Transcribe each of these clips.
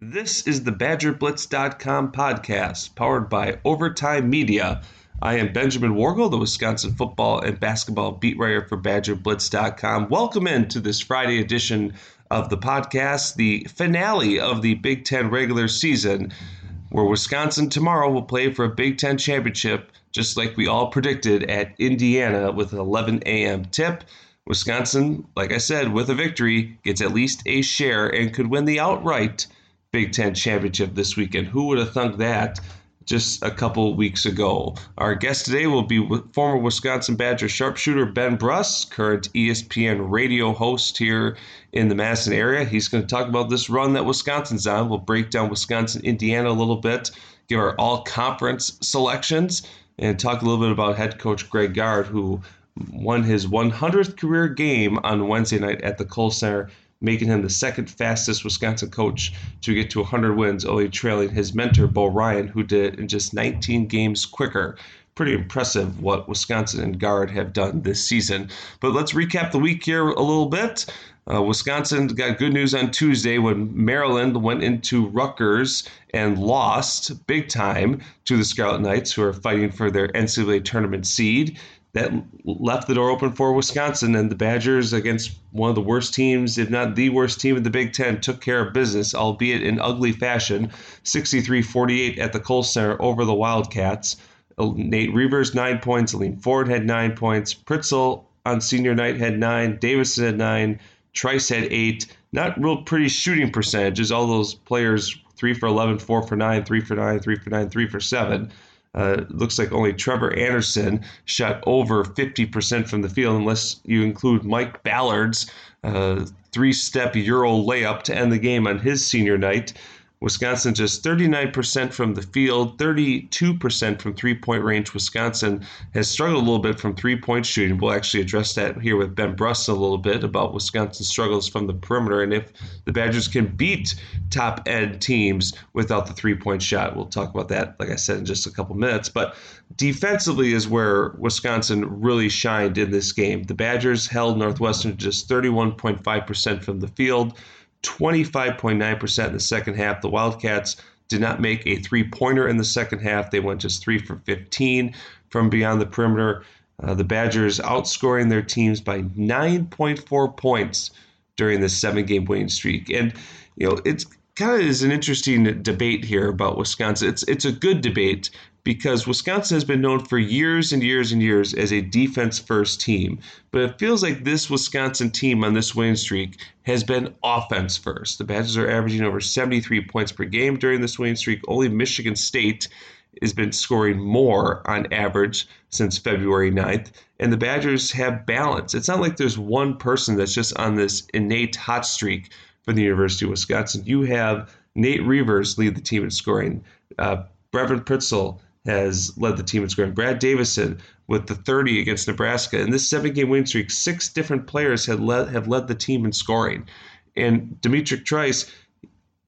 This is the BadgerBlitz.com podcast, powered by Overtime Media. I am Benjamin Worgull, the Wisconsin football and basketball beat writer for BadgerBlitz.com. Welcome into this Friday edition of the podcast, the finale of the Big Ten regular season, where Wisconsin tomorrow will play for a Big Ten championship, just like we all predicted at Indiana with an 11 a.m. tip. Wisconsin, like I said, with a victory, gets at least a share and could win the outright Big Ten championship this weekend. Who would have thunk that just a couple weeks ago? Our guest today will be former Wisconsin Badger sharpshooter Ben Brust, current ESPN radio host here in the Madison area. He's going to talk about this run that Wisconsin's on. We'll break down Wisconsin, Indiana a little bit, give our all conference selections, and talk a little bit about head coach Greg Gard, who won his 100th career game on Wednesday night at the Kohl Center making him the second fastest Wisconsin coach to get to 100 wins, only trailing his mentor, Bo Ryan, who did it in just 19 games quicker. Pretty impressive what Wisconsin and Gard have done this season. But let's recap the week here a little bit. Uh, Wisconsin got good news on Tuesday when Maryland went into Rutgers and lost big time to the Scarlet Knights, who are fighting for their NCAA tournament seed that left the door open for Wisconsin and the Badgers against one of the worst teams, if not the worst team in the Big Ten, took care of business, albeit in ugly fashion, 63-48 at the Kohl Center over the Wildcats. Nate Reuvers nine points, Aleem Ford had nine points, Pritzl on senior night had nine, Davison had nine, Trice had eight. Not real pretty shooting percentages. All those players three for 11, four for nine, three for nine, three for nine, three for seven. Uh, looks like only Trevor Anderson shot over 50% from the field, unless you include Mike Ballard's uh, three step Euro layup to end the game on his senior night. Wisconsin just 39% from the field, 32% from three point range. Wisconsin has struggled a little bit from three point shooting. We'll actually address that here with Ben Brust a little bit about Wisconsin's struggles from the perimeter and if the Badgers can beat top end teams without the three point shot. We'll talk about that, like I said, in just a couple minutes. But defensively is where Wisconsin really shined in this game. The Badgers held Northwestern just 31.5% from the field. 25.9% in the second half. The Wildcats did not make a three pointer in the second half. They went just three for 15 from beyond the perimeter. Uh, the Badgers outscoring their teams by 9.4 points during this seven game winning streak. And, you know, it's kind of is an interesting debate here about Wisconsin. It's, it's a good debate because Wisconsin has been known for years and years and years as a defense first team. But it feels like this Wisconsin team on this winning streak has been offense first. The Badgers are averaging over 73 points per game during this winning streak. Only Michigan State has been scoring more on average since February 9th. And the Badgers have balance. It's not like there's one person that's just on this innate hot streak for the University of Wisconsin. You have Nate Reuvers lead the team in scoring. Uh, Brevin Pritzl has led the team in scoring. Brad Davison with the 30 against Nebraska. In this seven game win streak, six different players had led, have led the team in scoring. And D'Mitrik Trice,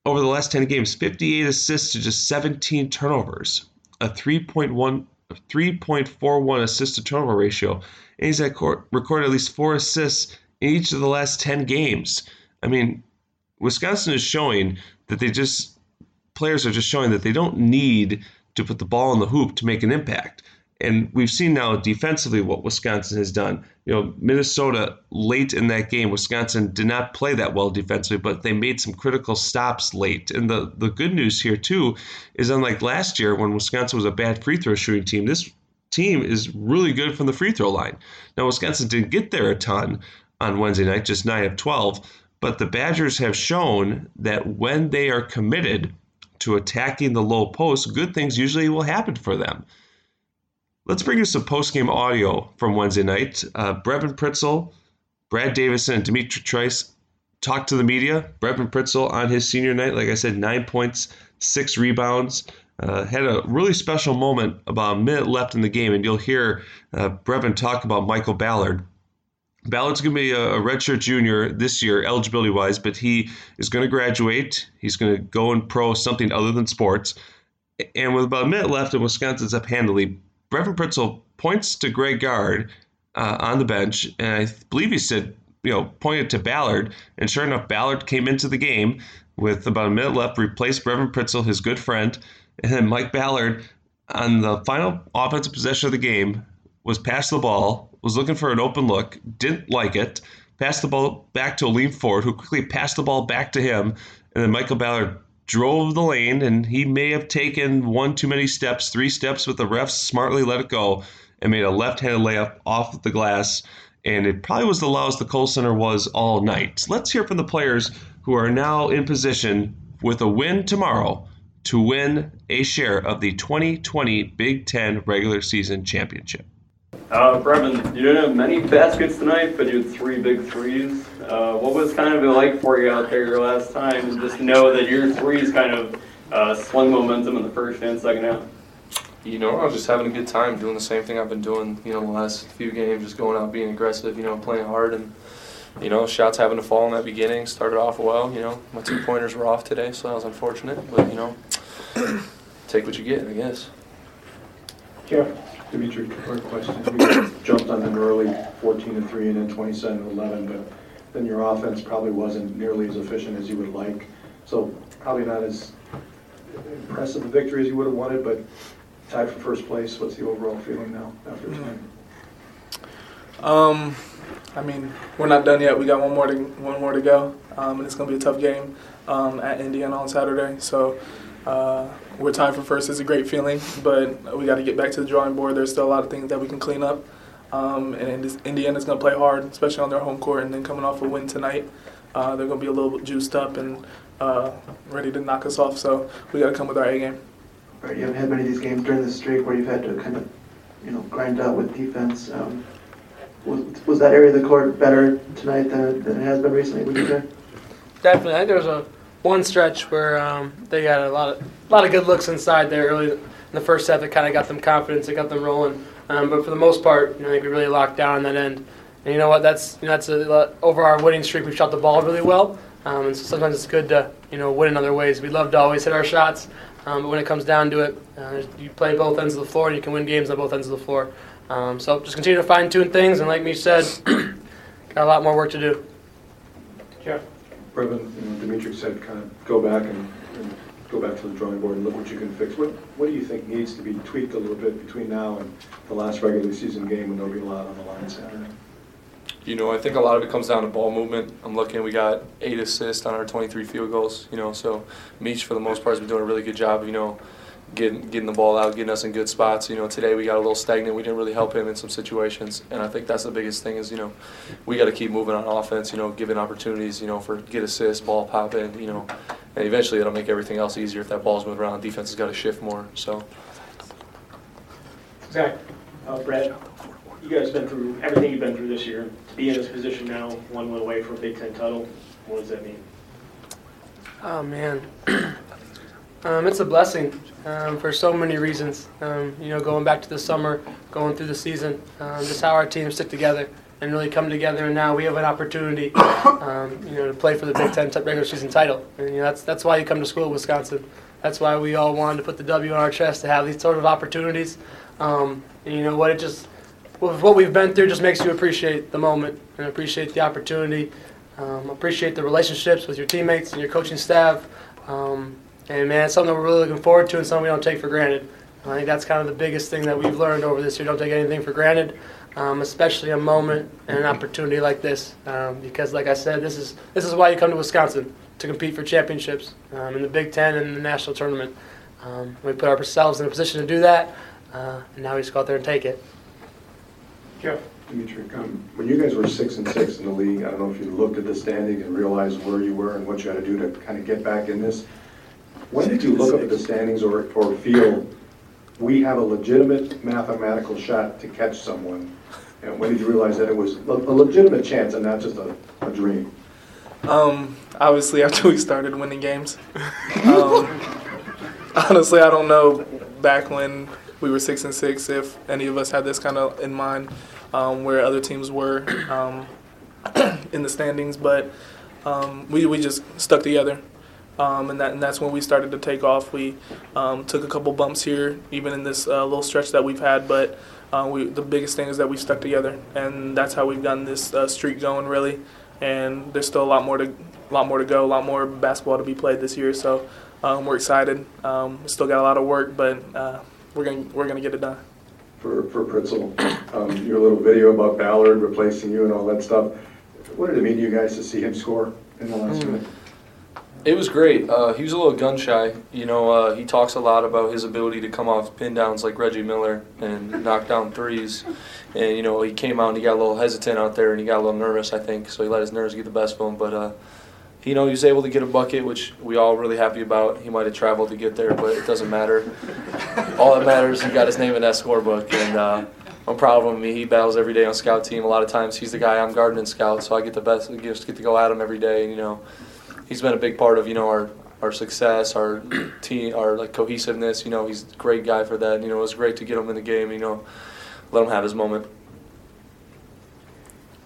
over the last 10 games, 58 assists to just 17 turnovers, a 3.1 3.41 assist to turnover ratio. And he's recorded at least four assists in each of the last 10 games. I mean, Wisconsin is showing that they just, players are just showing that they don't need to put the ball in the hoop to make an impact. And we've seen now defensively what Wisconsin has done. You know, Minnesota late in that game, Wisconsin did not play that well defensively, but they made some critical stops late. And the, the good news here, too, is unlike last year when Wisconsin was a bad free throw shooting team, this team is really good from the free throw line. Now, Wisconsin didn't get there a ton on Wednesday night, just 9 of 12, but the Badgers have shown that when they are committed, to attacking the low post, good things usually will happen for them. Let's bring you some post-game audio from Wednesday night. Uh, Brevin Pritzl, Brad Davison, and D'Mitrik Trice talked to the media. Brevin Pritzl on his senior night, like I said, nine points, six rebounds. Uh, had a really special moment about a minute left in the game, and you'll hear uh, Brevin talk about Michael Ballard. Ballard's going to be a, redshirt junior this year, eligibility wise, but he is going to graduate. He's going to go and pro something other than sports. And with about a minute left, and Wisconsin's up handily, Brevin Pritzl points to Greg Gard uh, on the bench, and I believe he said, you know, pointed to Ballard, and sure enough, Ballard came into the game with about a minute left, replaced Brevin Pritzl, his good friend, and then Mike Ballard on the final offensive possession of the game was passed the ball, was looking for an open look, didn't like it, passed the ball back to Aleem Ford, who quickly passed the ball back to him, and then Michael Ballard drove the lane, and he may have taken one too many steps, three steps, but the refs smartly let it go and made a left-handed layup off the glass. And it probably was the loudest the Kohl Center was all night. Let's hear from the players who are now in position with a win tomorrow to win a share of the 2020 Big Ten regular season championship. Uh, Brevin, you didn't have many baskets tonight, but you had three big threes. Uh, what was kind of it like for you out there your last time? And just know that your threes kind of uh, swung momentum in the first and second half. You know, I was just having a good time doing the same thing I've been doing, you know, the last few games, just going out, being aggressive, you know, playing hard, and you know, shots having to fall in that beginning. Started off well, you know, my two pointers were off today, so that was unfortunate, but you know, take what you get, I guess. Jeff. Dimitri, quick question. You jumped on them early, 14 to 3 and then 27 to 11, but then your offense probably wasn't nearly as efficient as you would like. So probably not as impressive a victory as you would have wanted, but tied for first place. What's the overall feeling now after tonight? Um, I mean, we're not done yet. We got one more to one more to go, um, and it's gonna be a tough game um, at Indiana on Saturday. So uh, we're tied for first. It's a great feeling, but we got to get back to the drawing board. There's still a lot of things that we can clean up. Um, and Indiana's going to play hard, especially on their home court. And then coming off a win tonight, uh, they're going to be a little bit juiced up and uh, ready to knock us off. So we got to come with our A game. Right, you haven't had many of these games during the streak where you've had to kind of, you know, grind out with defense. Um, was, was that area of the court better tonight than, than it has been recently? Would you say? Definitely. I think there was a one stretch where um, they got a lot of a lot of good looks inside there early in the first set that kind of got them confidence, it got them rolling. Um, but for the most part, you know, we really locked down on that end. And you know what? That's you know, that's a, over our winning streak. We've shot the ball really well, um, and so sometimes it's good to you know win in other ways. We love to always hit our shots, um, but when it comes down to it, uh, you play both ends of the floor, and you can win games on both ends of the floor. Um, so just continue to fine tune things, and like me said, got a lot more work to do. Jeff. Brevin, you know, Dimitri said kind of go back and, and, go back to the drawing board and look what you can fix. What what do you think needs to be tweaked a little bit between now and the last regular season game when there'll be a lot on the line Saturday? You know, I think a lot of it comes down to ball movement. I'm looking, we got eight assists on our 23 field goals, you know, so Meach, for the most part, has been doing a really good job, you know, getting getting the ball out, getting us in good spots. You know, today we got a little stagnant. We didn't really help him in some situations, and I think that's the biggest thing is you know we got to keep moving on offense. You know, giving opportunities. You know, for get assists, ball pop in. You know, and eventually it'll make everything else easier if that ball's moving around. Defense has got to shift more. So. Zach, uh, Brad, you guys have been through everything you've been through this year. To be in this position now, one win away from a Big Ten title, what does that mean? Oh man, um, it's a blessing um, for so many reasons. Um, you know, going back to the summer, going through the season, um, just how our teams stick together and really come together. And now we have an opportunity, um, you know, to play for the Big Ten regular season title. And you know, that's that's why you come to school in Wisconsin. That's why we all wanted to put the W on our chest to have these sort of opportunities. Um, and you know what? It just what we've been through just makes you appreciate the moment and appreciate the opportunity. appreciate the relationships with your teammates and your coaching staff. Um, and man, it's something we're really looking forward to and something we don't take for granted. I think that's kind of the biggest thing that we've learned over this year. Don't take anything for granted, um, especially a moment and an opportunity like this. Um, because, like I said, this is this is why you come to Wisconsin to compete for championships um, in the Big Ten and the national tournament. Um, we put ourselves in a position to do that, uh, and now we just go out there and take it. Jeff. Dimitri, um, when you guys were six and six in the league, I don't know if you looked at the standing and realized where you were and what you had to do to kind of get back in this. When did you look up at the standings or, or feel we have a legitimate mathematical shot to catch someone? And when did you realize that it was a legitimate chance and not just a, a dream? Um, obviously, after we started winning games. Um, honestly, I don't know back when we were six and six if any of us had this kind of in mind, um, where other teams were um, in the standings. But um, we we just stuck together um, and that and that's when we started to take off. We um, took a couple bumps here, even in this uh, little stretch that we've had, but uh, we, the biggest thing is that we stuck together, and that's how we've gotten this uh, streak going, really. And there's still a lot more to, a lot more to go, a lot more basketball to be played this year. So um, we're excited. Um, we still got a lot of work, but uh, we're gonna we're gonna get it done. For for Pritzl, um, your little video about Ballard replacing you and all that stuff. What did it mean to you guys to see him score in the last minute? It was great. Uh, he was a little gun shy. You know, uh, he talks a lot about his ability to come off pin downs like Reggie Miller and knock down threes. And you know, he came out and he got a little hesitant out there and he got a little nervous, I think. So he let his nerves get the best of him. But uh, you know, he was able to get a bucket, which we all really happy about. He might have traveled to get there, but it doesn't matter. all that matters, he got his name in that scorebook, and uh, I'm proud of him. He battles every day on scout team. A lot of times, he's the guy I'm guarding in scout, so I get the best, just get to go at him every day. And, you know he's been a big part of you know our our success, our team, our like cohesiveness. You know, he's a great guy for that. You know, it was great to get him in the game. You know, let him have his moment.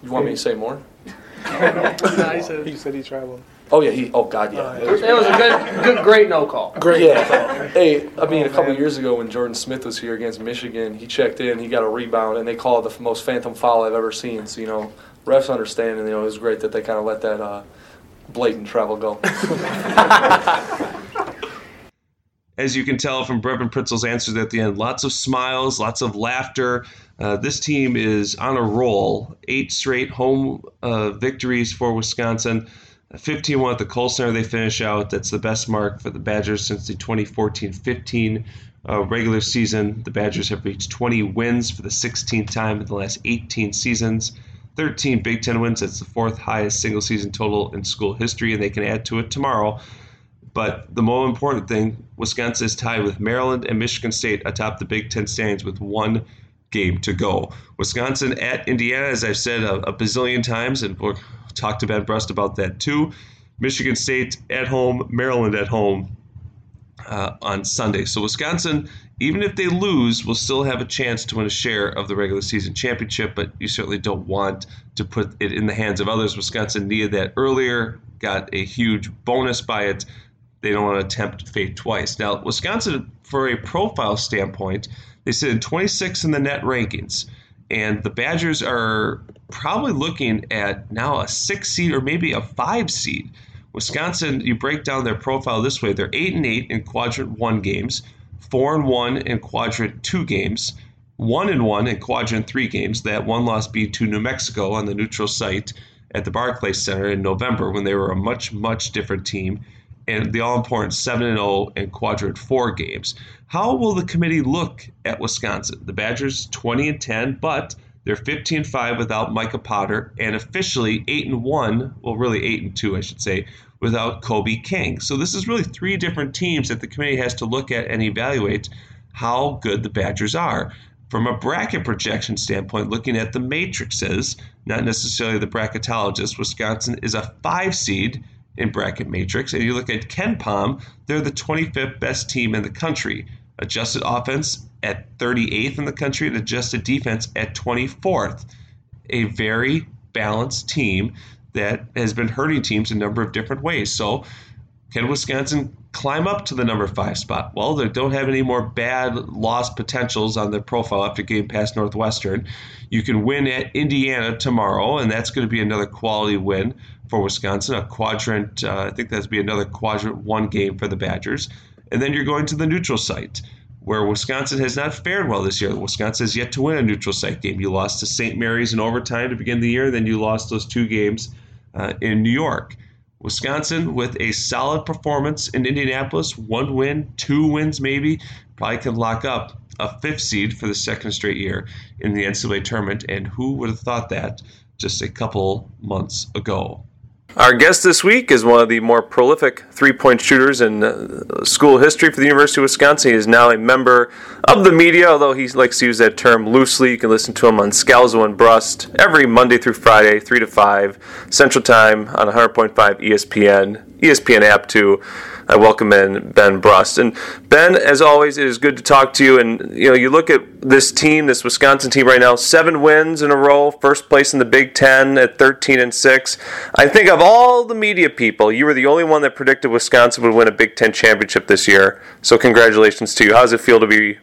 You want me to say more? he said he said he traveled. Oh yeah, he. Oh God, yeah. It was, it was a good, good, great no call. Great. Yeah. hey, I mean, a couple years ago when Jordan Smith was here against Michigan, he checked in, he got a rebound, and they called it the most phantom foul I've ever seen. So you know, refs understand, and you know, it was great that they kind of let that. Uh, blatant travel goal. As you can tell from Brevin Pritzl's answers at the end, lots of smiles, lots of laughter. Uh, this team is on a roll. Eight straight home uh, victories for Wisconsin. 15 1 at the Kohl Center, they finish out. That's the best mark for the Badgers since the 2014 15 uh, regular season. The Badgers have reached 20 wins for the 16th time in the last 18 seasons. 13 Big Ten wins. That's the fourth highest single season total in school history, and they can add to it tomorrow. But the more important thing, Wisconsin is tied with Maryland and Michigan State atop the Big Ten standings with one game to go. Wisconsin at Indiana, as I've said a, a bazillion times, and we'll talk to Ben Brust about that too. Michigan State at home, Maryland at home uh, on Sunday. So Wisconsin even if they lose, will still have a chance to win a share of the regular season championship, but you certainly don't want to put it in the hands of others. Wisconsin needed that earlier, got a huge bonus by it. They don't want to attempt fate twice. Now, Wisconsin, for a profile standpoint, they sit in 26 in the net rankings, and the Badgers are probably looking at now a six seed or maybe a five seed. Wisconsin, you break down their profile this way: they're eight and eight in quadrant one games four and one in quadrant two games, one and one in quadrant three games. That one loss beat to New Mexico on the neutral site at the Barclays Center in November when they were a much much different team, and the all important seven and zero oh in quadrant four games. How will the committee look at Wisconsin? The Badgers twenty and ten, but they're 15 and 5 without Micah Potter and officially 8 and 1, well really 8 and 2 I should say, without Kobe King. So this is really three different teams that the committee has to look at and evaluate how good the Badgers are. From a bracket projection standpoint, looking at the matrices, not necessarily the bracketologist, Wisconsin is a five seed in bracket matrix. And you look at KenPom, they're the 25th best team in the country. Adjusted offense at 38th in the country and adjusted defense at 24th. A very balanced team that has been hurting teams a number of different ways. So, can Wisconsin climb up to the number five spot? Well, they don't have any more bad loss potentials on their profile after getting past Northwestern. You can win at Indiana tomorrow, and that's going to be another quality win for Wisconsin. A quadrant, uh, I think that's be another quadrant one game for the Badgers. And then you're going to the neutral site where Wisconsin has not fared well this year. Wisconsin has yet to win a neutral site game. You lost to St. Mary's in overtime to begin the year, then you lost those two games uh, in New York. Wisconsin, with a solid performance in Indianapolis, one win, two wins maybe, probably can lock up a fifth seed for the second straight year in the NCAA tournament. And who would have thought that just a couple months ago? Our guest this week is one of the more prolific three point shooters in uh, school history for the University of Wisconsin. He is now a member of the media, although he likes to use that term loosely. You can listen to him on Scalzo and Brust every Monday through Friday, 3 to 5 Central Time on 100.5 ESPN. ESPN app too. I welcome in Ben Brust. And Ben, as always, it is good to talk to you. And you know, you look at this team, this Wisconsin team right now, seven wins in a row, first place in the Big Ten at 13 and six. I think of all the media people, you were the only one that predicted Wisconsin would win a Big Ten championship this year. So congratulations to you. How does it feel to be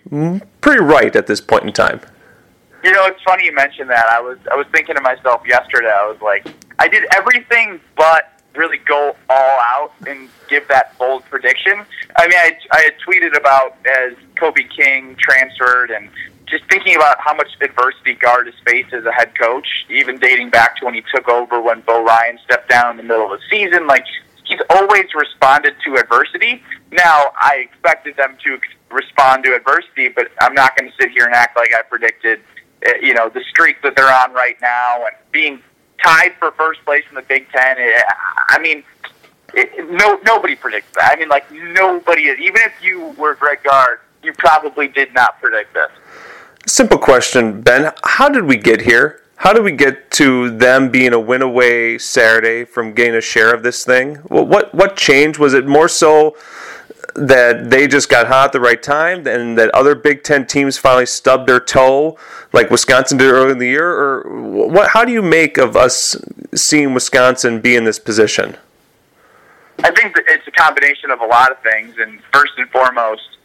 pretty right at this point in time? You know, it's funny you mentioned that. I was I was thinking to myself yesterday. I was like, I did everything but really go all out and give that bold prediction. I mean, I, I had tweeted about as Kobe King transferred and just thinking about how much adversity Gard has faced as a head coach, even dating back to when he took over when Bo Ryan stepped down in the middle of the season. Like, he's always responded to adversity. Now, I expected them to respond to adversity, but I'm not going to sit here and act like I predicted, eh, you know, the streak that they're on right now and being tied for first place in the Big Ten. Eh, I mean, it, no nobody predicted that. I mean, like nobody. Even if you were Greg Gard, you probably did not predict this. Simple question, Ben. How did we get here? How did we get to them being a win away Saturday from getting a share of this thing? Well, what what changed? Was it more so that they just got hot at the right time and that other Big Ten teams finally stubbed their toe like Wisconsin did early in the year? Or what? how do you make of us seeing Wisconsin be in this position? I think it's a combination of a lot of things. And first and foremost,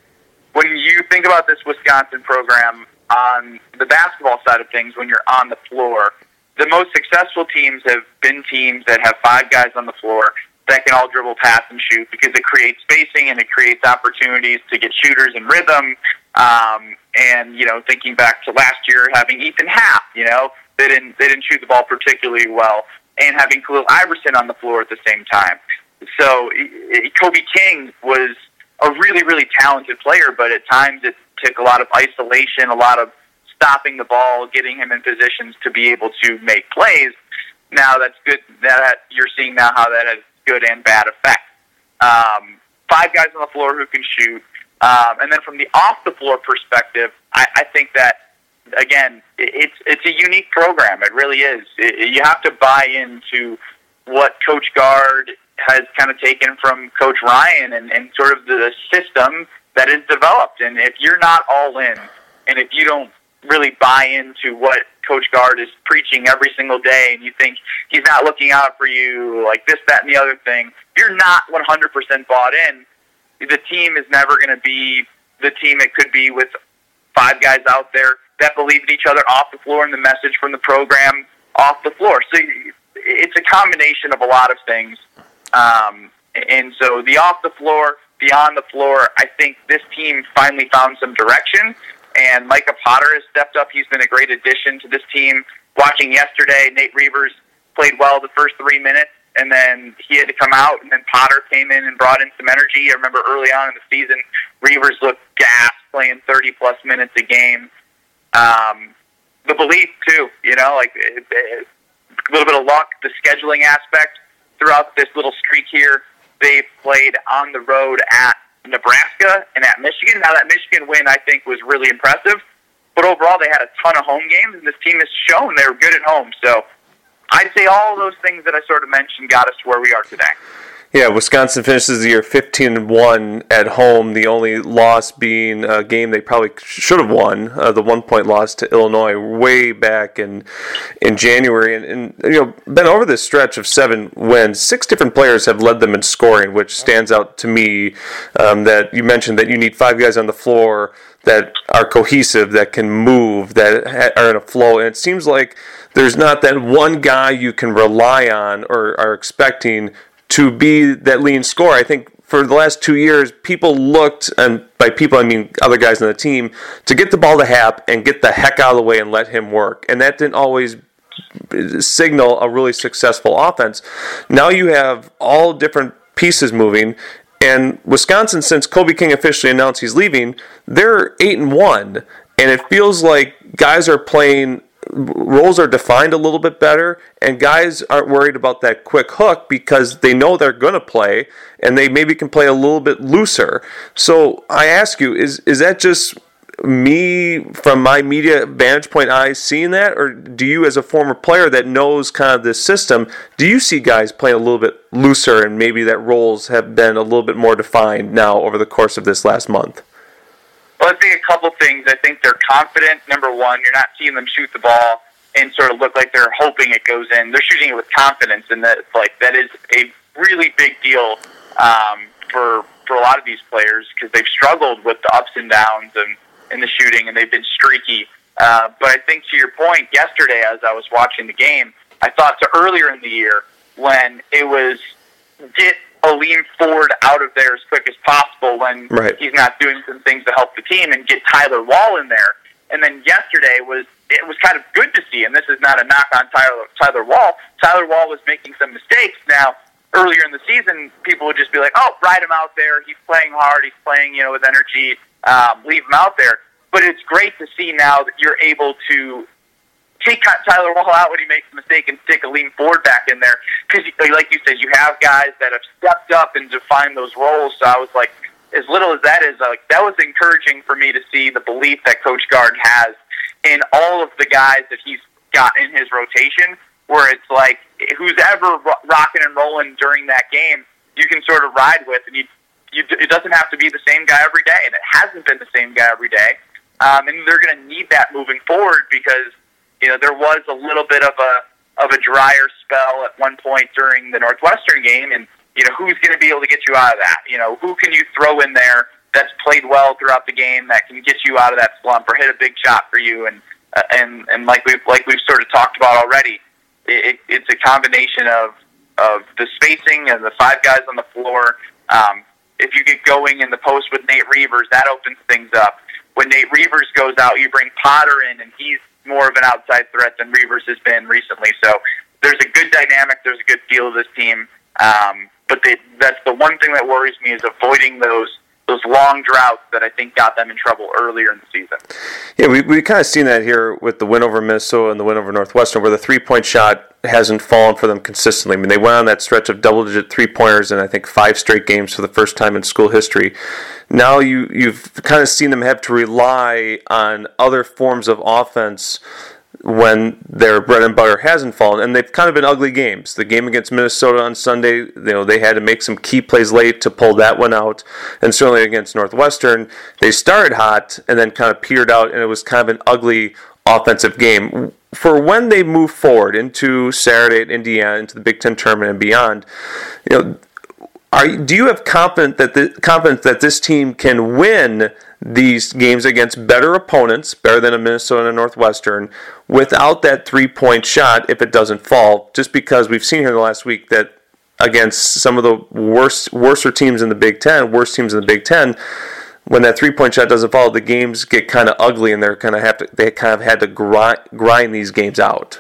when you think about this Wisconsin program on the basketball side of things, when you're on the floor, the most successful teams have been teams that have five guys on the floor that can all dribble, pass, and shoot because it creates spacing and it creates opportunities to get shooters in rhythm. Um, and you know, thinking back to last year, having Ethan Happ, you know, they didn't they didn't shoot the ball particularly well, and having Khalil Iverson on the floor at the same time. So Kobe King was a really really talented player, but at times it took a lot of isolation, a lot of stopping the ball, getting him in positions to be able to make plays. Now that's good. That you're seeing now how that has good and bad effect. Um, five guys on the floor who can shoot, um, and then from the off the floor perspective, I, I think that again, it's it's a unique program. It really is. It, you have to buy into what Coach Gard has kind of taken from Coach Ryan and, and sort of the system that is developed. And if you're not all in, and if you don't really buy into what Coach Gard is preaching every single day, and you think he's not looking out for you, like this, that, and the other thing, you're not 100% bought in. The team is never going to be the team it could be with five guys out there that believe in each other off the floor and the message from the program off the floor. So it's a combination of a lot of things. Um, and so the off the floor, beyond the floor, I think this team finally found some direction and Micah Potter has stepped up. He's been a great addition to this team. Watching yesterday, Nate Reuvers played well the first three minutes, and then he had to come out, and then Potter came in and brought in some energy. I remember early on in the season, Reuvers looked gas, playing 30 plus minutes a game. Um, the belief too, you know, like it, it, a little bit of luck, the scheduling aspect throughout this little streak here. They've played on the road at Nebraska and at Michigan. Now that Michigan win, I think, was really impressive. But overall, they had a ton of home games, and this team has shown they were good at home. So I'd say all those things that I sort of mentioned got us to where we are today. Yeah, Wisconsin finishes the year 15 and 1 at home, the only loss being a game they probably should have won, uh, the one point loss to Illinois way back in in January. And, and, you know, been over this stretch of seven wins, six different players have led them in scoring, which stands out to me um, that you mentioned that you need five guys on the floor that are cohesive, that can move, that are in a flow. And it seems like there's not that one guy you can rely on or are expecting to be that lean scorer. I think for the last two years, people looked, and by people I mean other guys on the team, to get the ball to Happ and get the heck out of the way and let him work. And that didn't always signal a really successful offense. Now you have all different pieces moving. And Wisconsin, since Kobe King officially announced he's leaving, they're eight and one, and it feels like guys are playing roles are defined a little bit better, and guys aren't worried about that quick hook because they know they're going to play, and they maybe can play a little bit looser. So I ask you, is is that just me from my media vantage point eyes seeing that, or do you, as a former player that knows kind of this system, do you see guys playing a little bit looser and maybe that roles have been a little bit more defined now over the course of this last month? Well, I think a couple things. I think they're confident. Number one, you're not seeing them shoot the ball and sort of look like they're hoping it goes in. They're shooting it with confidence, and that like that is a really big deal um, for for a lot of these players because they've struggled with the ups and downs and in the shooting, and they've been streaky. Uh, but I think to your point, yesterday as I was watching the game, I thought to earlier in the year when it was get Aleem Ford out of there as quick as possible when right. he's not doing some things to help the team and get Tyler Wahl in there. And then yesterday was it was kind of good to see, and this is not a knock on Tyler Tyler Wahl. Tyler Wahl was making some mistakes. Now earlier in the season, people would just be like, "Oh, ride him out there. He's playing hard. He's playing, you know, with energy. Um, leave him out there." But it's great to see now that you're able to take Tyler Wahl out when he makes a mistake and stick Aleem Ford back in there because, like you said, you have guys that have stepped up and defined those roles. So I was like, as little as that is, like that was encouraging for me to see the belief that Coach Gard has in all of the guys that he's got in his rotation. Where it's like, who's ever rocking and rolling during that game, you can sort of ride with, and you, you it doesn't have to be the same guy every day, and it hasn't been the same guy every day. Um, and they're going to need that moving forward because you know there was a little bit of a of a drier spell at one point during the Northwestern game, and you know who's going to be able to get you out of that? You know who can you throw in there that's played well throughout the game that can get you out of that slump or hit a big shot for you? And uh, and and like we like we've sort of talked about already, it, it's a combination of of the spacing and the five guys on the floor. Um, if you get going in the post with Nate Reuvers, that opens things up. When Nate Reuvers goes out, you bring Potter in, and he's more of an outside threat than Reuvers has been recently. So there's a good dynamic. There's a good feel of this team. Um, but they, that's the one thing that worries me is avoiding those those long droughts that I think got them in trouble earlier in the season. Yeah, we we kind of seen that here with the win over Minnesota and the win over Northwestern, where the three point shot hasn't fallen for them consistently. I mean, they went on that stretch of double digit three pointers in I think five straight games for the first time in school history. Now you you've kind of seen them have to rely on other forms of offense when their bread and butter hasn't fallen, and they've kind of been ugly games. The game against Minnesota on Sunday, you know, they had to make some key plays late to pull that one out, and certainly against Northwestern, they started hot and then kind of petered out, and it was kind of an ugly offensive game. For when they move forward into Saturday at Indiana, into the Big Ten tournament and beyond, you know, are do you have confidence that the confidence that this team can win? These games against better opponents, better than a Minnesota and a Northwestern, without that three point shot if it doesn't fall. Just because we've seen here in the last week that against some of the worst, worser teams in the Big Ten, worst teams in the Big Ten, when that three point shot doesn't fall, the games get kind of ugly, and they're kind of have to they kind of had to grind, grind these games out.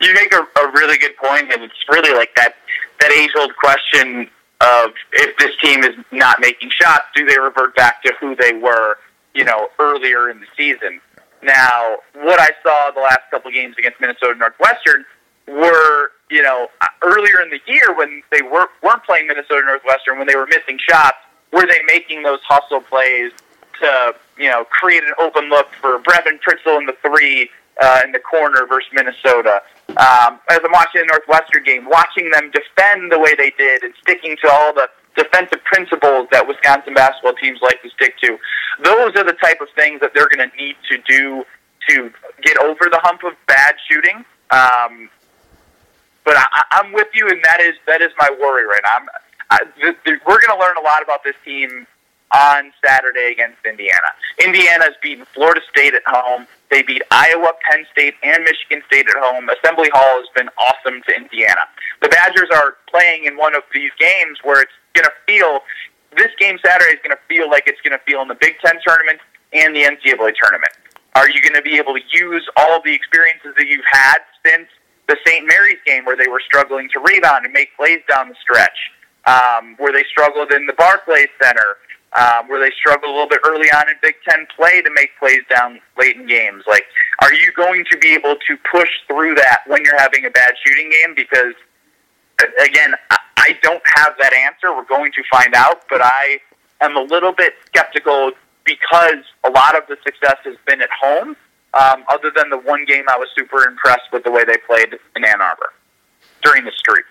You make a, a really good point, and it's really like that that age old question of if this team is not making shots, do they revert back to who they were, you know, earlier in the season? Now, what I saw the last couple games against Minnesota Northwestern were, you know, earlier in the year when they were, weren't playing Minnesota Northwestern, when they were missing shots, were they making those hustle plays to, you know, create an open look for Brevin Pritzl in the three uh, in the corner versus Minnesota? Um, as I'm watching the Northwestern game, watching them defend the way they did and sticking to all the defensive principles that Wisconsin basketball teams like to stick to. Those are the type of things that they're going to need to do to get over the hump of bad shooting. Um, but I, I'm with you, and that is that is my worry right now. I'm, I, th- th- we're going to learn a lot about this team on Saturday against Indiana. Indiana's beaten Florida State at home. They beat Iowa, Penn State, and Michigan State at home. Assembly Hall has been awesome to Indiana. The Badgers are playing in one of these games where it's going to feel this game Saturday is going to feel like it's going to feel in the Big Ten tournament and the NCAA tournament. Are you going to be able to use all the experiences that you've had since the St. Mary's game where they were struggling to rebound and make plays down the stretch, um, where they struggled in the Barclays Center, um, where they struggle a little bit early on in Big Ten play to make plays down late in games. Like, are you going to be able to push through that when you're having a bad shooting game? Because, again, I don't have that answer. We're going to find out, but I am a little bit skeptical because a lot of the success has been at home. Um, other than the one game, I was super impressed with the way they played in Ann Arbor during the streak.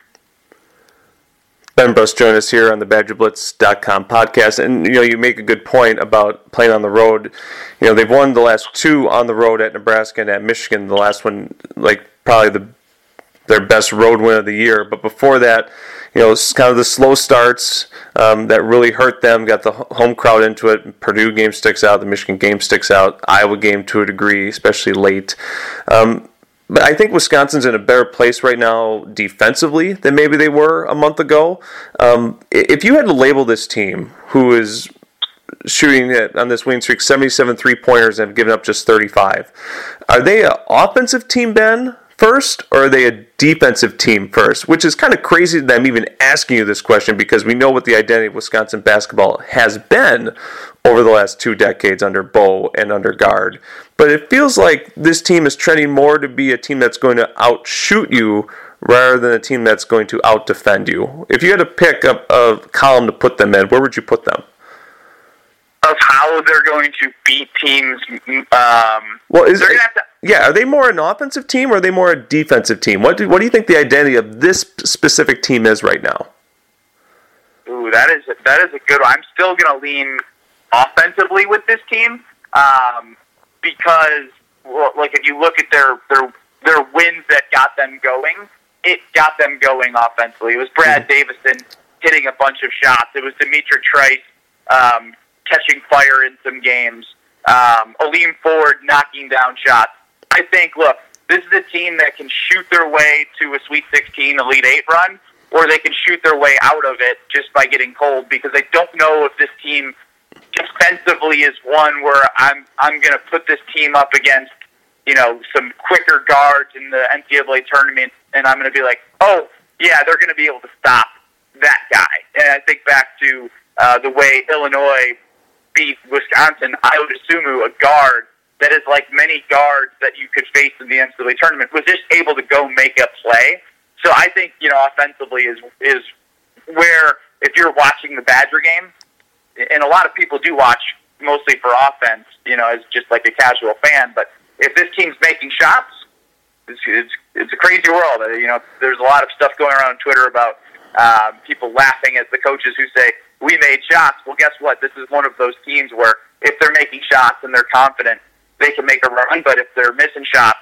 Ben Brust join us here on the BadgerBlitz.com podcast, and you know you make a good point about playing on the road. You know they've won the last two on the road at Nebraska and at Michigan. The last one, like probably the their best road win of the year. But before that, you know, it's kind of the slow starts um, that really hurt them. Got the home crowd into it. Purdue game sticks out. The Michigan game sticks out. Iowa game to a degree, especially late. Um, but I think Wisconsin's in a better place right now defensively than maybe they were a month ago. Um, if you had to label this team, who is shooting on this winning streak 77 three pointers and have given up just 35, are they an offensive team, Ben? First or are they a defensive team first? Which is kind of crazy that I'm even asking you this question because we know what the identity of Wisconsin basketball has been over the last two decades under Bo and under Gard. But it feels like this team is trending more to be a team that's going to outshoot you rather than a team that's going to out defend you. If you had to pick a, a column to put them in, where would you put them? Of how they're going to beat teams. Um, well, is they're going to have to yeah, are they more an offensive team or are they more a defensive team? What do, what do you think the identity of this specific team is right now? Ooh, that is that is a good one. I'm still going to lean offensively with this team um, because, well, like, if you look at their their their wins that got them going, it got them going offensively. It was Brad mm-hmm. Davison hitting a bunch of shots. It was D'Mitrik Trice um, catching fire in some games. Um, Aleem Ford knocking down shots. I think, look, this is a team that can shoot their way to a Sweet 16 Elite Eight run, or they can shoot their way out of it just by getting cold because I don't know if this team defensively is one where I'm I'm going to put this team up against you know some quicker guards in the NCAA tournament, and I'm going to be like, oh yeah, they're going to be able to stop that guy. And I think back to uh, the way Illinois beat Wisconsin. I would assume a guard that is like many guards that you could face in the NCAA tournament was just able to go make a play. So I think you know offensively is is where if you're watching the Badger game, and a lot of people do watch mostly for offense, you know, as just like a casual fan. But if this team's making shots, it's it's, it's a crazy world. Uh, you know, there's a lot of stuff going around on Twitter about uh, people laughing at the coaches who say we made shots. Well, guess what? This is one of those teams where if they're making shots and they're confident, they can make a run. But if they're missing shots,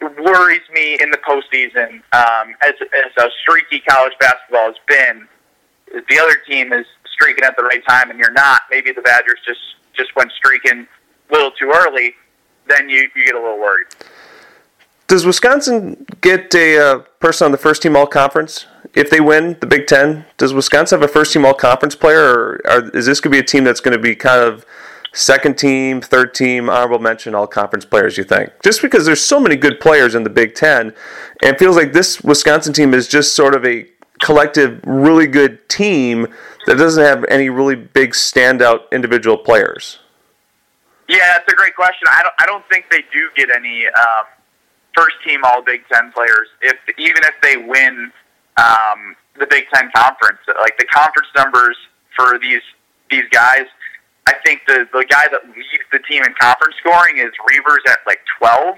it worries me in the postseason. Um, as as a streaky college basketball has been, the other team is streaking at the right time, and you're not. Maybe the Badgers just just went streaking a little too early. Then you you get a little worried. Does Wisconsin get a uh, person on the first team all conference if they win the Big Ten? Does Wisconsin have a first team all conference player, or are, is this going to be a team that's going to be kind of second team, third team, honorable mention, all conference players, you think? Just because there's so many good players in the Big Ten, and it feels like this Wisconsin team is just sort of a collective, really good team that doesn't have any really big standout individual players. Yeah, that's a great question. I don't, I don't think they do get any um, first team All Big Ten players. If even if they win um, the Big Ten conference, like the conference numbers for these these guys I think the the guy that leads the team in conference scoring is Reuvers at like 12,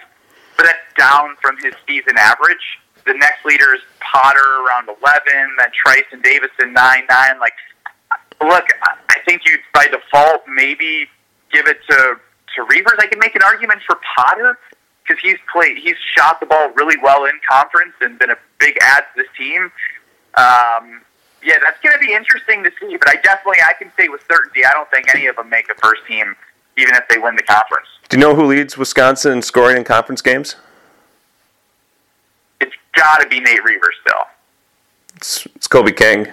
but that's down from his season average. The next leader is Potter around 11, then Trice and Davison 9 9. Like, look, I think you by default maybe give it to to Reuvers. I can make an argument for Potter because he's played, he's shot the ball really well in conference and been a big add to this team. Um, yeah, that's going to be interesting to see. But I definitely, I can say with certainty, I don't think any of them make a first team, even if they win the conference. Do you know who leads Wisconsin in scoring in conference games? It's got to be Nate Reuvers still. It's, it's Kobe King.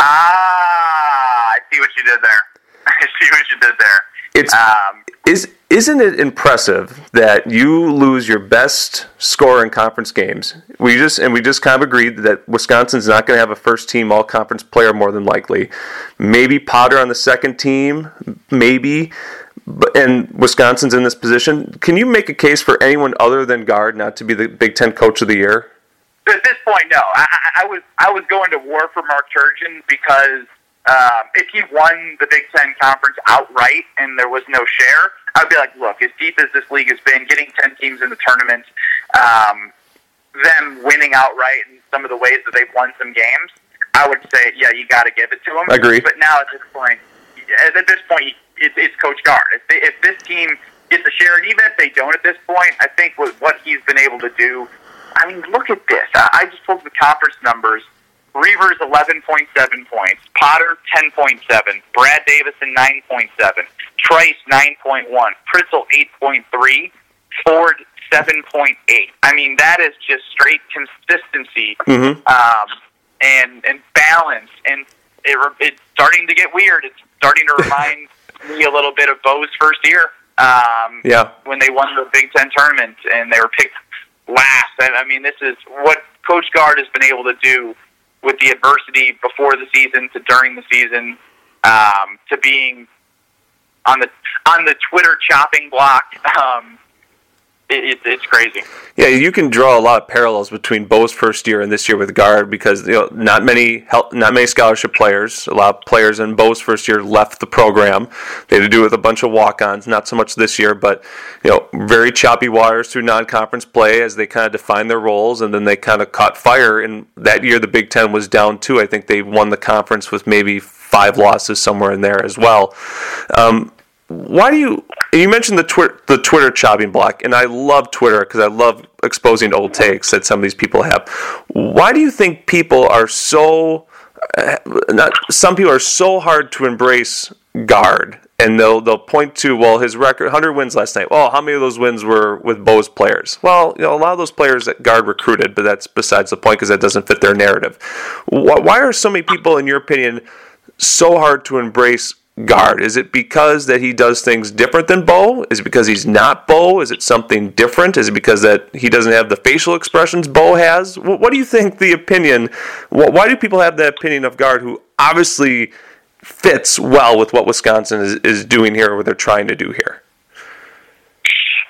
Ah, I see what you did there. I see what you did there. It's um, is isn't it impressive that you lose your best scorer in conference games? We just and we just kind of agreed that Wisconsin's not going to have a first team all conference player more than likely. Maybe Potter on the second team, maybe. And Wisconsin's in this position. Can you make a case for anyone other than Gard not to be the Big Ten Coach of the Year? At this point, no. I, I was I was going to war for Mark Turgeon because um, if he won the Big Ten conference outright and there was no share, I'd be like, look, as deep as this league has been, getting ten teams in the tournament, um, them winning outright in some of the ways that they've won some games, I would say, yeah, you got to give it to them. Agreed. But now at this point, at this point, it's, it's Coach Gard. If, they, if this team gets a share, and even if they don't at this point, I think with what he's been able to do, I mean, look at this. I, I just pulled the conference numbers. Reuvers 11.7 points, Potter 10.7, Brad Davison 9.7, Trice 9.1, Pritzl 8.3, Ford 7.8. I mean, that is just straight consistency Mm-hmm. um, and and balance, and it, it's starting to get weird. It's starting to remind me a little bit of Bo's first year um, Yeah. when they won the Big Ten tournament and they were picked last. And I mean, this is what Coach Gard has been able to do with the adversity before the season to during the season um, to being on the on the Twitter chopping block. Um, it, it, it's crazy. Yeah, you can draw a lot of parallels between Bo's first year and this year with Gard because you know not many help, not many scholarship players. A lot of players in Bo's first year left the program. They had to do with a bunch of walk-ons. Not so much this year, but you know very choppy waters through non-conference play as they kind of defined their roles, and then they kind of caught fire. And that year, the Big Ten was down two. I think they won the conference with maybe five losses somewhere in there as well. Um, why do you you mentioned the Twitter the Twitter chopping block, and I love Twitter because I love exposing old takes that some of these people have. Why do you think people are so uh, not some people are so hard to embrace Gard, and they'll they'll point to well his record 100 wins last night. Well, how many of those wins were with Bo's players? Well, you know a lot of those players that Gard recruited, but that's besides the point because that doesn't fit their narrative. Why, why are so many people, in your opinion, so hard to embrace Gard? Is it because that he does things different than Bo? Is it because he's not Bo? Is it something different? Is it because that he doesn't have the facial expressions Bo has? What, what do you think the opinion? Wh- why do people have that opinion of Gard who obviously fits well with what Wisconsin is, is doing here, or what they're trying to do here?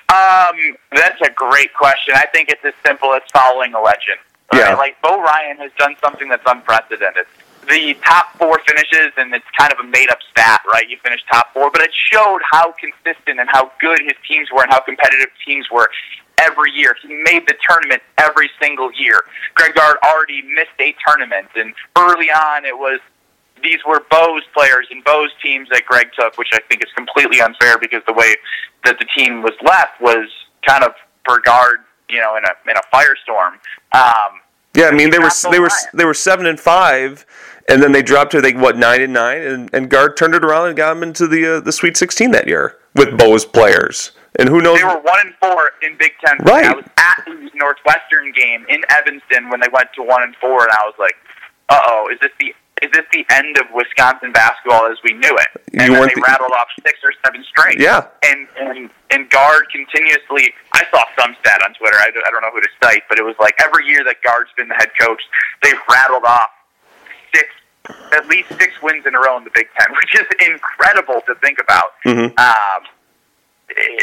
Um, that's a great question. I think it's as simple as following a legend. Yeah. Like Bo Ryan has done something that's unprecedented. The top four finishes, and it's kind of a made up stat, right? You finished top four, but it showed how consistent and how good his teams were and how competitive teams were every year. He made the tournament every single year. Greg Gard already missed a tournament, and early on it was these were Bo's players and Bo's teams that Greg took, which I think is completely unfair because the way that the team was left was kind of for Gard, you know, in a in a firestorm. Um, Yeah, I mean they were they were they were seven and five, and then they dropped to like what nine and nine, and, and Gard turned it around and got them into the uh, the Sweet Sixteen that year with Bo's players. And who knows? They were one and four in Big Ten. Right. I was at the Northwestern game in Evanston when they went to one and four, and I was like, "Uh oh, is this the is this the end of Wisconsin basketball as we knew it?" And You then they the- rattled off six or seven straight. Yeah. And and and Gard continuously. I saw some stat on Twitter. I don't, I don't know who to cite, but it was like every year that Gard's been the head coach, they've rattled off six. At least six wins in a row in the Big Ten, which is incredible to think about. Mhm. Um,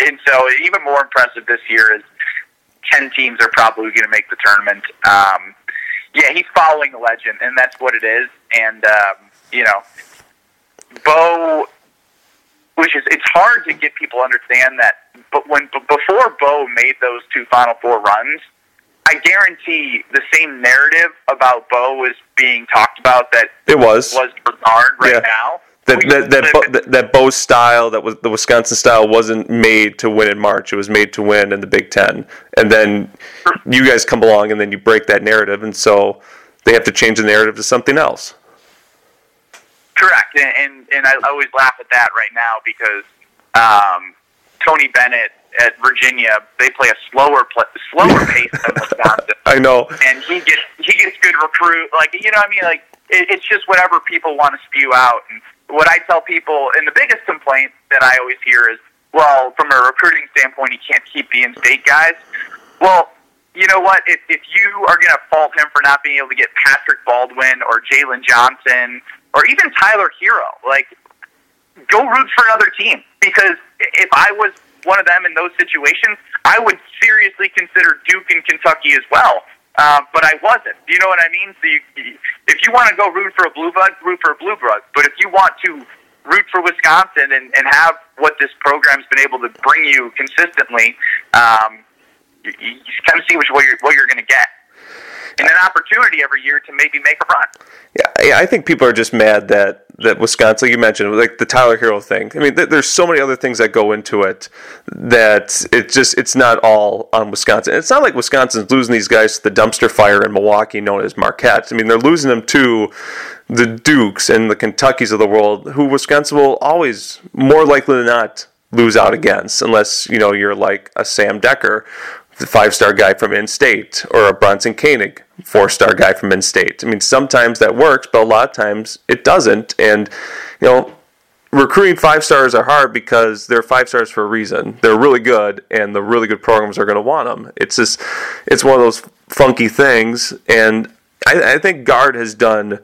and so even more impressive this year is 10 teams are probably going to make the tournament. Um, yeah, he's following the legend, and that's what it is. And, um, you know, Bo, which is, it's hard to get people to understand that, but when b- before Bo made those two Final Four runs, I guarantee the same narrative about Bo was being talked about that It was. was for Gard right Yeah. now. That that that, that that Bo's style that was the Wisconsin style wasn't made to win in March. It was made to win in the Big Ten, and then you guys come along and then you break that narrative, and so they have to change the narrative to something else. Correct, and and, and I always laugh at that right now because um, Tony Bennett at Virginia they play a slower pl- slower pace than Wisconsin, I know. and he gets he gets good recruit. Like you know, what I mean, like it, it's just whatever people want to spew out. And what I tell people, and the biggest complaint that I always hear is, well, from a recruiting standpoint, he can't keep the in-state guys. Well, you know what? If if you are going to fault him for not being able to get Patrick Baldwin or Jalen Johnson or even Tyler Herro, like go root for another team because if I was one of them in those situations, I would seriously consider Duke and Kentucky as well. Um, but I wasn't. Do you know what I mean? So you, if you want to go root for a blue blood, root for a blue blood. But if you want to root for Wisconsin and, and have what this program's been able to bring you consistently, um, you, you kind of see which what you're what you're going to get and an opportunity every year to maybe make a run. Yeah, I think people are just mad that that Wisconsin, like you mentioned, like the Tyler Herro thing. I mean, th- there's so many other things that go into it that it just it's not all on Wisconsin. It's not like Wisconsin's losing these guys to the dumpster fire in Milwaukee, known as Marquette. I mean, they're losing them to the Dukes and the Kentuckys of the world, who Wisconsin will always more likely than not lose out against, unless you know you're like a Sam Dekker the five star guy from in state, or a Bronson Koenig, four star guy from in state. I mean, sometimes that works, but a lot of times it doesn't. And, you know, recruiting five stars are hard because they're five stars for a reason. They're really good, and the really good programs are going to want them. It's just, it's one of those funky things. And I, I think Gard has done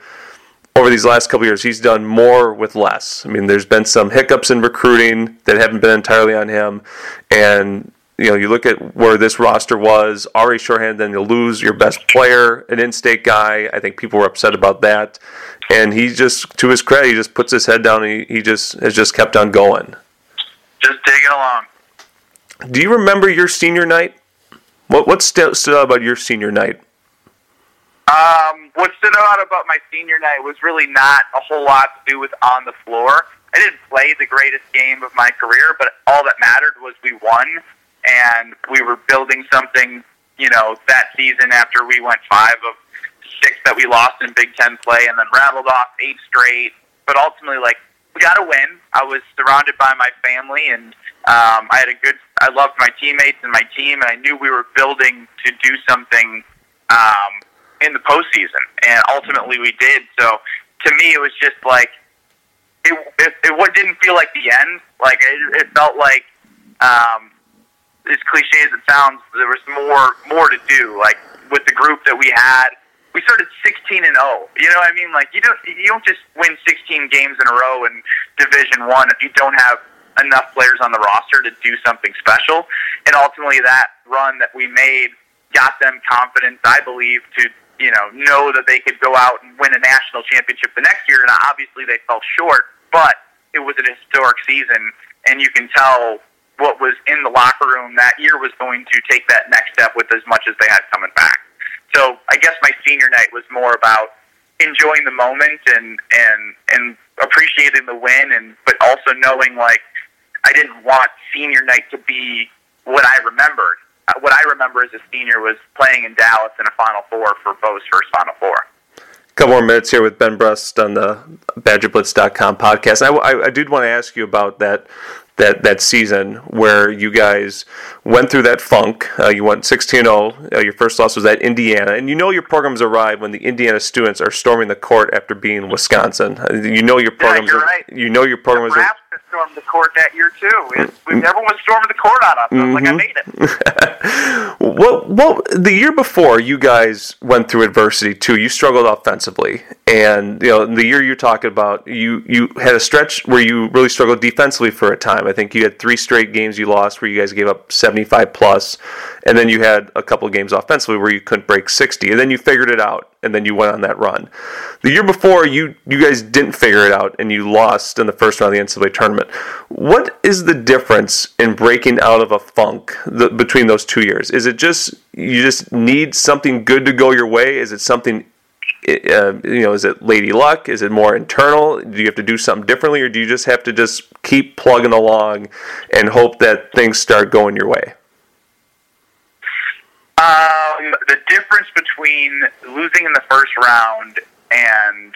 over these last couple years, he's done more with less. I mean, there's been some hiccups in recruiting that haven't been entirely on him, and you know, you look at where this roster was already shorthanded, then you lose your best player, an in-state guy. I think people were upset about that, and he just, to his credit, he just puts his head down. And he, he just has just kept on going. Just taking along. Do you remember your senior night? What what st- stood out about your senior night? Um, what stood out about my senior night was really not a whole lot to do with on the floor. I didn't play the greatest game of my career, but all that mattered was we won and we were building something, you know, that season after we went five of six that we lost in Big Ten play, and then rattled off eight straight. But ultimately, like we got to win. I was surrounded by my family, and um, I had a good. I loved my teammates and my team, and I knew we were building to do something um, in the postseason, and ultimately we did. So to me, it was just like it. It, it didn't feel like the end. Like it, it felt like um, as cliche as it sounds, there was more more to do. Like with the group that we had, we started 16 and 0. You know what I mean? Like you don't you don't just win 16 games in a row in Division One if you don't have enough players on the roster to do something special. And ultimately, that run that we made got them confidence, I believe, to you know know that they could go out and win a national championship the next year. And obviously, they fell short, but it was an historic season, and you can tell what was in the locker room that year was going to take that next step with as much as they had coming back. So I guess my senior night was more about enjoying the moment and and and appreciating the win and but also knowing like I didn't want senior night to be what I remembered. Uh, what I remember as a senior was playing in Dallas in a Final Four for Bo's first Final Four. Couple more minutes here with Ben Brust on the BadgerBlitz.com podcast. I, I, I did want to ask you about that that that season where you guys went through that funk. Uh, you went 16-0. Uh, your first loss was at Indiana, and you know your programs arrive when the Indiana students are storming the court after being Wisconsin. You know your programs. Yeah, right. You know your programs. The stormed the court that year too. It, everyone was storming the court on us. Was like, I mm-hmm. made it. well, well, the year before, you guys went through adversity too. You struggled offensively, and you know the year you're talking about, you you had a stretch where you really struggled defensively for a time. I think you had three straight games you lost where you guys gave up 75 plus, and then you had a couple of games offensively where you couldn't break 60, and then you figured it out and then you went on that run. The year before, you you guys didn't figure it out and you lost in the first round of the NCAA tournament. What is the difference in breaking out of a funk the, between those two years? Is it just you just need something good to go your way? Is it something uh, you know, is it lady luck? Is it more internal? Do you have to do something differently, or do you just have to just keep plugging along and hope that things start going your way? Um, the difference between losing in the first round and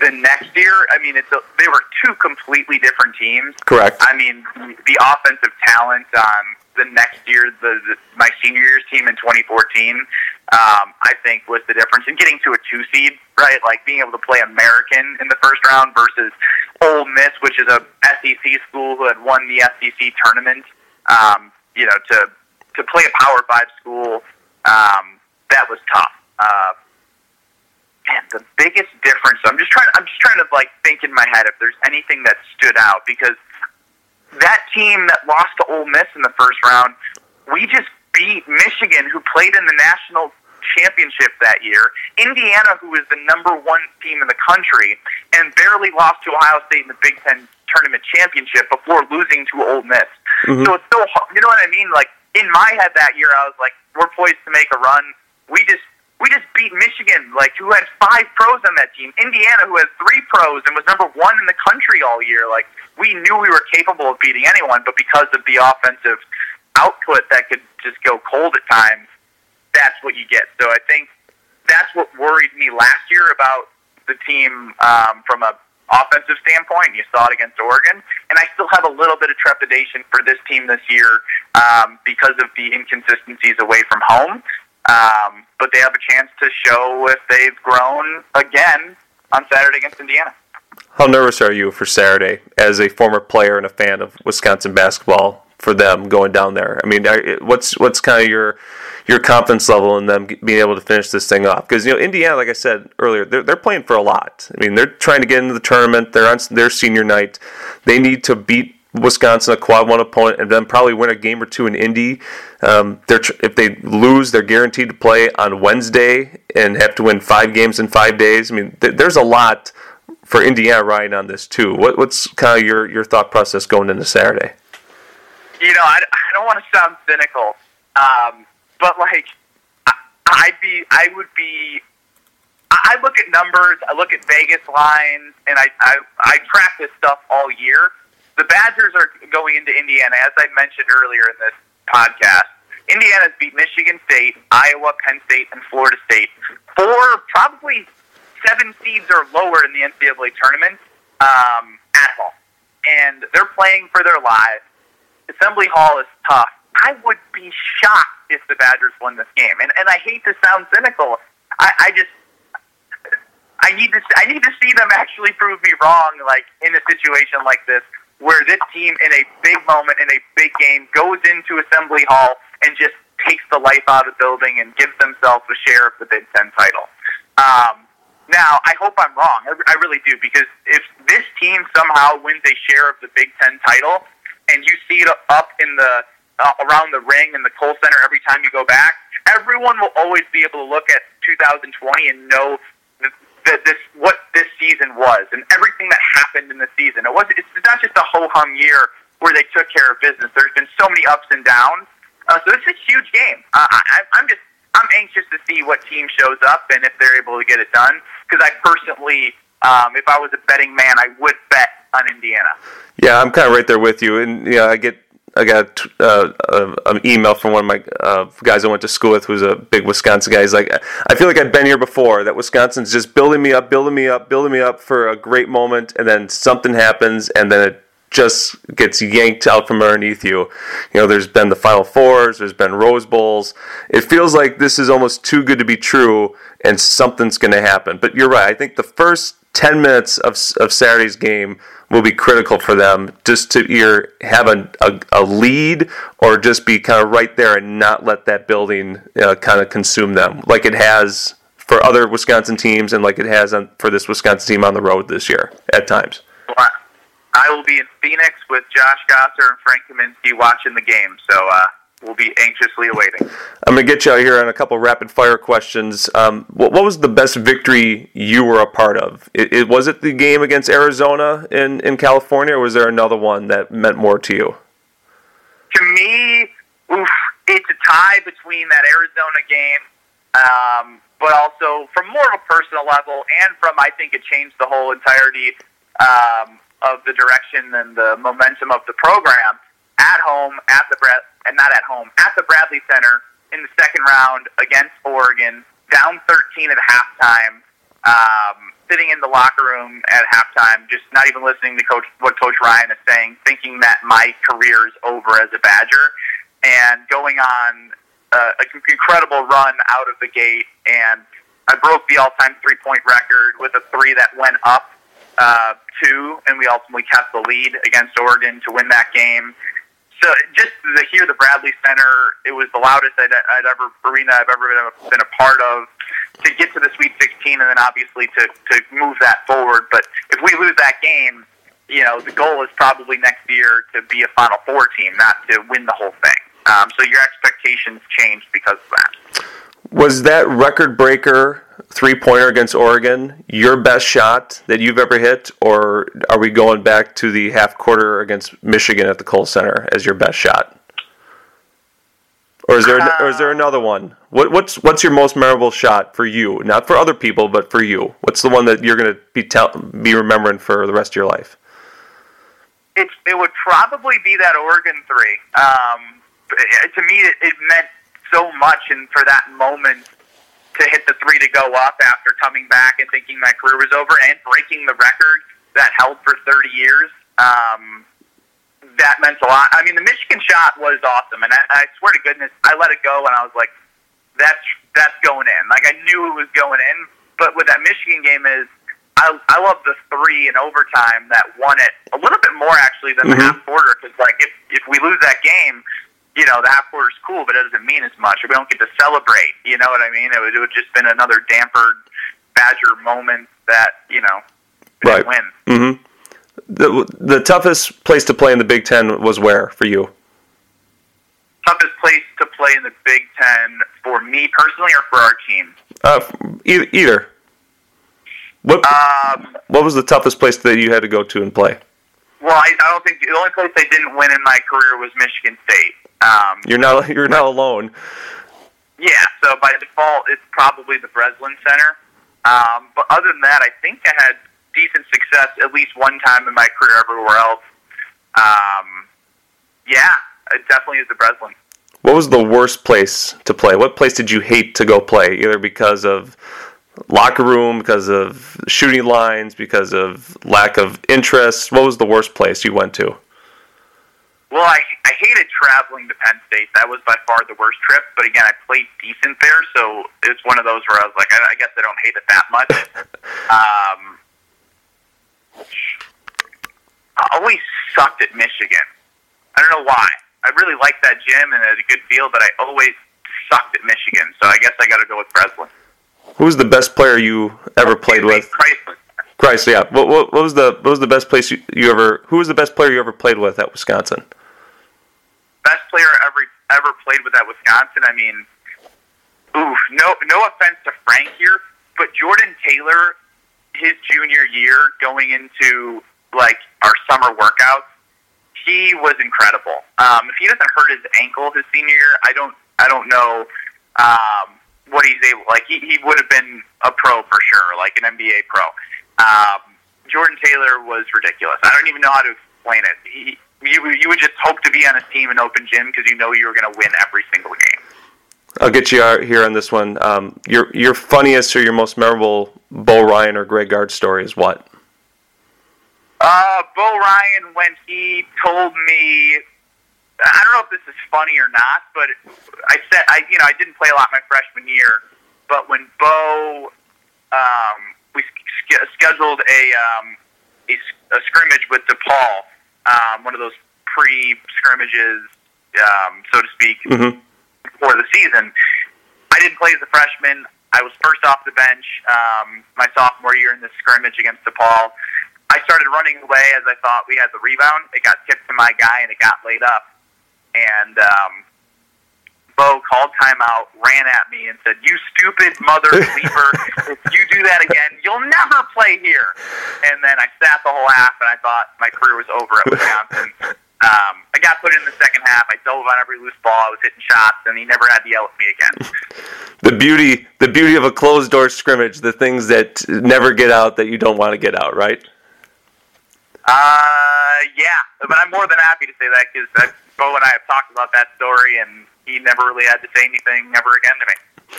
the next year, I mean, it's a, they were two completely different teams. Correct. I mean, the offensive talent on the next year, the, the my senior year's team in 2014, um, I think was the difference in getting to a two seed, right? Like being able to play American in the first round versus Ole Miss, which is a SEC school who had won the SEC tournament. Um, you know, to to play a Power Five school, um, that was tough. Uh, man, the biggest difference. I'm just trying. I'm just trying to like think in my head if there's anything that stood out because that team that lost to Ole Miss in the first round, we just beat Michigan, who played in the national championship that year. Indiana, who was the number one team in the country, and barely lost to Ohio State in the Big Ten tournament championship before losing to Ole Miss. Mm-hmm. So it's so you know what I mean? Like in my head that year, I was like, we're poised to make a run. We just we just beat Michigan, like who had five pros on that team. Indiana, who had three pros and was number one in the country all year. Like we knew we were capable of beating anyone, but because of the offensive output that could just go cold at times, that's what you get. So I think that's what worried me last year about the team um, from a offensive standpoint. You saw it against Oregon, and I still have a little bit of trepidation for this team this year um, because of the inconsistencies away from home. Um, but they have a chance to show if they've grown again on Saturday against Indiana. How nervous are you for Saturday as a former player and a fan of Wisconsin basketball for them going down there? I mean, what's what's kind of your your confidence level in them being able to finish this thing off? Because you know, Indiana, like I said earlier, they're they're playing for a lot. I mean, they're trying to get into the tournament. They're on their senior night. They need to beat Wisconsin, a quad one opponent, and then probably win a game or two in Indy. Um, if they lose, they're guaranteed to play on Wednesday and have to win five games in five days. I mean, th- there's a lot for Indiana riding on this too. What, what's kind of your, your thought process going into Saturday? You know, I, I don't want to sound cynical, um, but like I, I'd be, I would be. I look at numbers, I look at Vegas lines, and I, I I track this stuff all year the Badgers are going into Indiana, as I mentioned earlier in this podcast. Indiana's beat Michigan State, Iowa, Penn State, and Florida State. Four, probably seven seeds or lower in the NCAA tournament um, at home. And they're playing for their lives. Assembly Hall is tough. I would be shocked if the Badgers won this game. And, and I hate to sound cynical. I, I just I need to I need to see them actually prove me wrong, like in a situation like this where this team in a big moment, in a big game, goes into Assembly Hall and just takes the life out of the building and gives themselves a share of the Big Ten title. Um, now, I hope I'm wrong. I, I really do, because if this team somehow wins a share of the Big Ten title, and you see it up in the uh, around the ring in the Kohl Center every time you go back, everyone will always be able to look at 2020 and know that this what this season was and everything that happened in the season. It was it's not just a ho hum year where they took care of business. There's been so many ups and downs. Uh, so it's a huge game. Uh, I, I'm just I'm anxious to see what team shows up and if they're able to get it done. Because I personally, um, if I was a betting man, I would bet on Indiana. Yeah, I'm kind of right there with you, and yeah, I get I got uh, an email from one of my uh, guys I went to school with, who's a big Wisconsin guy. He's like, I feel like I've been here before. That Wisconsin's just building me up, building me up, building me up for a great moment, and then something happens, and then it just gets yanked out from underneath you. You know, there's been the Final Fours, there's been Rose Bowls. It feels like this is almost too good to be true, and something's going to happen. But you're right. I think the first 10 minutes of, of Saturday's game will be critical for them just to either have a, a, a, lead or just be kind of right there and not let that building uh, kind of consume them like it has for other Wisconsin teams and like it has on, for this Wisconsin team on the road this year at times. I will be in Phoenix with Josh Gasser and Frank Kaminsky watching the game. So, uh, we'll be anxiously awaiting. I'm going to get you out here on a couple rapid fire questions. Um, what, what, was the best victory you were a part of? It, it, was it the game against Arizona in, in California, or was there another one that meant more to you? To me, oof, it's a tie between that Arizona game, um, but also from more of a personal level, and from I think it changed the whole entirety um, of the direction and the momentum of the program at home at the Brad, and not at home. At the Bradley Center in the second round against Oregon, down 13 at halftime, um, sitting in the locker room at halftime, just not even listening to coach what Coach Ryan is saying, thinking that my career is over as a Badger, and going on uh, an incredible run out of the gate, and I broke the all-time three-point record with a three that went up uh, two, and we ultimately kept the lead against Oregon to win that game so just to hear the Bradley Center, it was the loudest I'd, I'd ever arena I've ever been, been a part of. To get to the Sweet 16 and then obviously to to move that forward. But if we lose that game, you know the goal is probably next year to be a Final Four team, not to win the whole thing. Um, so your expectations change because of that. Was that record breaker three pointer against Oregon your best shot that you've ever hit, or are we going back to the half quarter against Michigan at the Kohl Center as your best shot? Or is there or is there another one? What, what's what's your most memorable shot for you? Not for other people, but for you. What's the one that you're going to be tell, be remembering for the rest of your life? It it would probably be that Oregon three. Um, to me, it, it meant so much, and for that moment to hit the three to go up after coming back and thinking my career was over and breaking the record that held for 30 years. Um, that meant a lot. I mean, the Michigan shot was awesome, and I, I swear to goodness, I let it go, and I was like, "That's that's going in." Like I knew it was going in. But with that Michigan game is, I I love the three in overtime that won it a little bit more actually than mm-hmm. the half quarter because like if if we lose that game, you know the half quarter's cool, but it doesn't mean as much. We don't get to celebrate. You know what I mean? It would it would just been another dampered Badger moment that you know right. win. Mm-hmm the the toughest place to play in the Big Ten was where for you? Toughest place to play in the Big Ten for me personally, or for our team? Uh, either. either. What um, What was the toughest place that you had to go to and play? Well, I, I don't think the only place I didn't win in my career was Michigan State. Um, you're not you're not alone. Yeah, so by default, it's probably the Breslin Center. Um, but other than that, I think I had decent success at least one time in my career everywhere else. Um, yeah, it definitely is the Breslin. What was the worst place to play? What place did you hate to go play? Either because of locker room, because of shooting lines, because of lack of interest. What was the worst place you went to? Well, I, I hated traveling to Penn State. That was by far the worst trip. But again, I played decent there, so it's one of those where I was like, I, I guess I don't hate it that much. um, I always sucked at Michigan. I don't know why. I really liked that gym and it had a good feel, but I always sucked at Michigan. So I guess I got to go with Breslin. Who's the best player you ever played with? Chrysler. Chrysler, yeah. What, what, what, was the what was the best place you, you ever? Who was the best player you ever played with at Wisconsin? Best player ever ever played with at Wisconsin. I mean, oof. No no offense to Frank here, but Jordan Taylor his junior year going into like our summer workouts, he was incredible. Um, if he doesn't hurt his ankle his senior year, I don't I don't know um, what he's able like he, he would have been a pro for sure, like an NBA pro. Um, Jordan Taylor was ridiculous. I don't even know how to explain it. He, you, you would just hope to be on a team in open gym because you know you were going to win every single game. I'll get you out here on this one. Um, your your funniest or your most memorable Bo Ryan or Greg Gard story is what? Uh, Bo Ryan when he told me, I don't know if this is funny or not, but I said I you know I didn't play a lot my freshman year, but when Bo um, we scheduled a, um, a a scrimmage with DePaul, um, one of those pre scrimmages, um, so to speak. Mm-hmm for the season. I didn't play as a freshman. I was first off the bench um, my sophomore year in the scrimmage against DePaul. I started running away as I thought we had the rebound. It got tipped to my guy and it got laid up. And um, Bo called timeout, ran at me, and said, "You stupid mother sleeper! if you do that again, you'll never play here." And then I sat the whole half, and I thought my career was over at Wisconsin. Um, I got put in the second half. I dove on every loose ball. I was hitting shots, and he never had to yell at me again. the beauty, the beauty of a closed door scrimmage, the things that never get out that you don't want to get out, right? Uh, yeah, but I'm more than happy to say that because Bo and I have talked about that story, and he never really had to say anything ever again to me.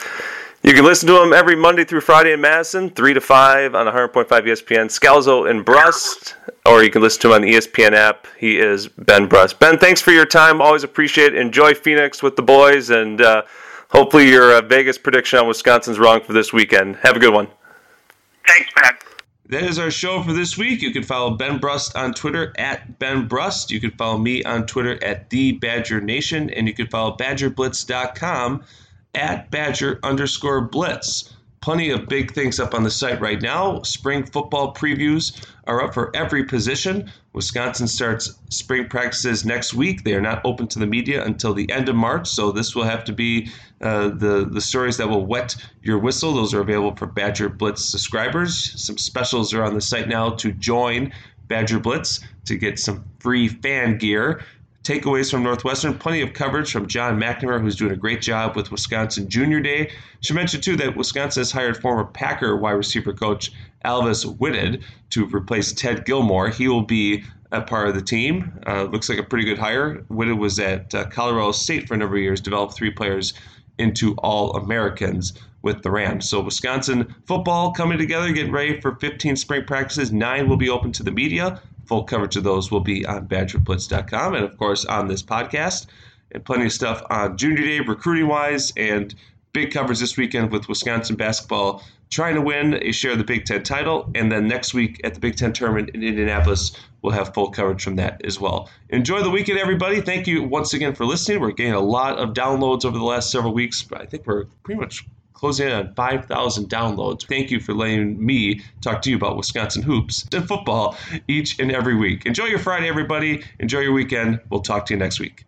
You can listen to him every Monday through Friday in Madison, 3 to 5 on 100.5 ESPN. Scalzo and Brust, or you can listen to him on the ESPN app. He is Ben Brust. Ben, thanks for your time. Always appreciate it. Enjoy Phoenix with the boys, and uh, hopefully your uh, Vegas prediction on Wisconsin's wrong for this weekend. Have a good one. Thanks, Ben. That is our show for this week. You can follow Ben Brust on Twitter at Ben Brust. You can follow me on Twitter at The Badger Nation, and you can follow BadgerBlitz.com at Badger underscore Blitz. Plenty of big things up on the site right now. Spring football previews are up for every position. Wisconsin starts spring practices next week. They are not open to the media until the end of March, so this will have to be uh, the the stories that will wet your whistle. Those are available for Badger Blitz subscribers. Some specials are on the site now to join Badger Blitz to get some free fan gear takeaways from Northwestern. Plenty of coverage from John McNamara, who's doing a great job with Wisconsin Junior Day. Should mention too that Wisconsin has hired former Packer wide receiver coach Alvis Whitted to replace Ted Gilmore. He will be a part of the team. Uh, looks like a pretty good hire. Whitted was at uh, Colorado State for a number of years, developed three players into All Americans with the Rams. So Wisconsin football coming together, getting ready for 15 spring practices. Nine will be open to the media. Full coverage of those will be on BadgerBlitz.com and, of course, on this podcast. And plenty of stuff on Junior Day, recruiting wise, and big coverage this weekend with Wisconsin basketball trying to win a share of the Big Ten title. And then next week at the Big Ten tournament in Indianapolis, we'll have full coverage from that as well. Enjoy the weekend, everybody. Thank you once again for listening. We're getting a lot of downloads over the last several weeks. I think we're pretty much closing in on 5,000 downloads. Thank you for letting me talk to you about Wisconsin hoops and football each and every week. Enjoy your Friday, everybody. Enjoy your weekend. We'll talk to you next week.